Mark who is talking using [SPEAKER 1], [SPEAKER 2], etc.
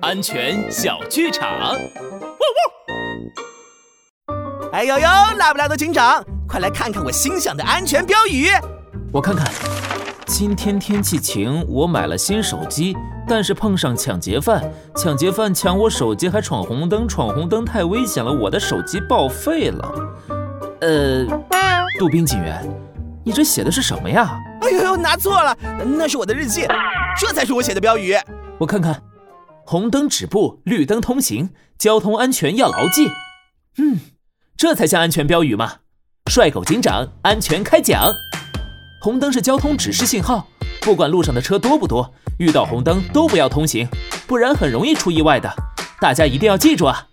[SPEAKER 1] 安全小剧场。
[SPEAKER 2] 哎呦呦，拉布拉多警长，快来看看我新想的安全标语。
[SPEAKER 3] 我看看，今天天气晴，我买了新手机，但是碰上抢劫犯，抢劫犯抢我手机还闯红灯，闯红灯太危险了，我的手机报废了。呃，杜宾警员，你这写的是什么呀？
[SPEAKER 2] 哎呦呦，拿错了，那是我的日记，这才是我写的标语。
[SPEAKER 3] 我看看，红灯止步，绿灯通行，交通安全要牢记。嗯，这才像安全标语嘛！帅狗警长，安全开讲。红灯是交通指示信号，不管路上的车多不多，遇到红灯都不要通行，不然很容易出意外的。大家一定要记住啊！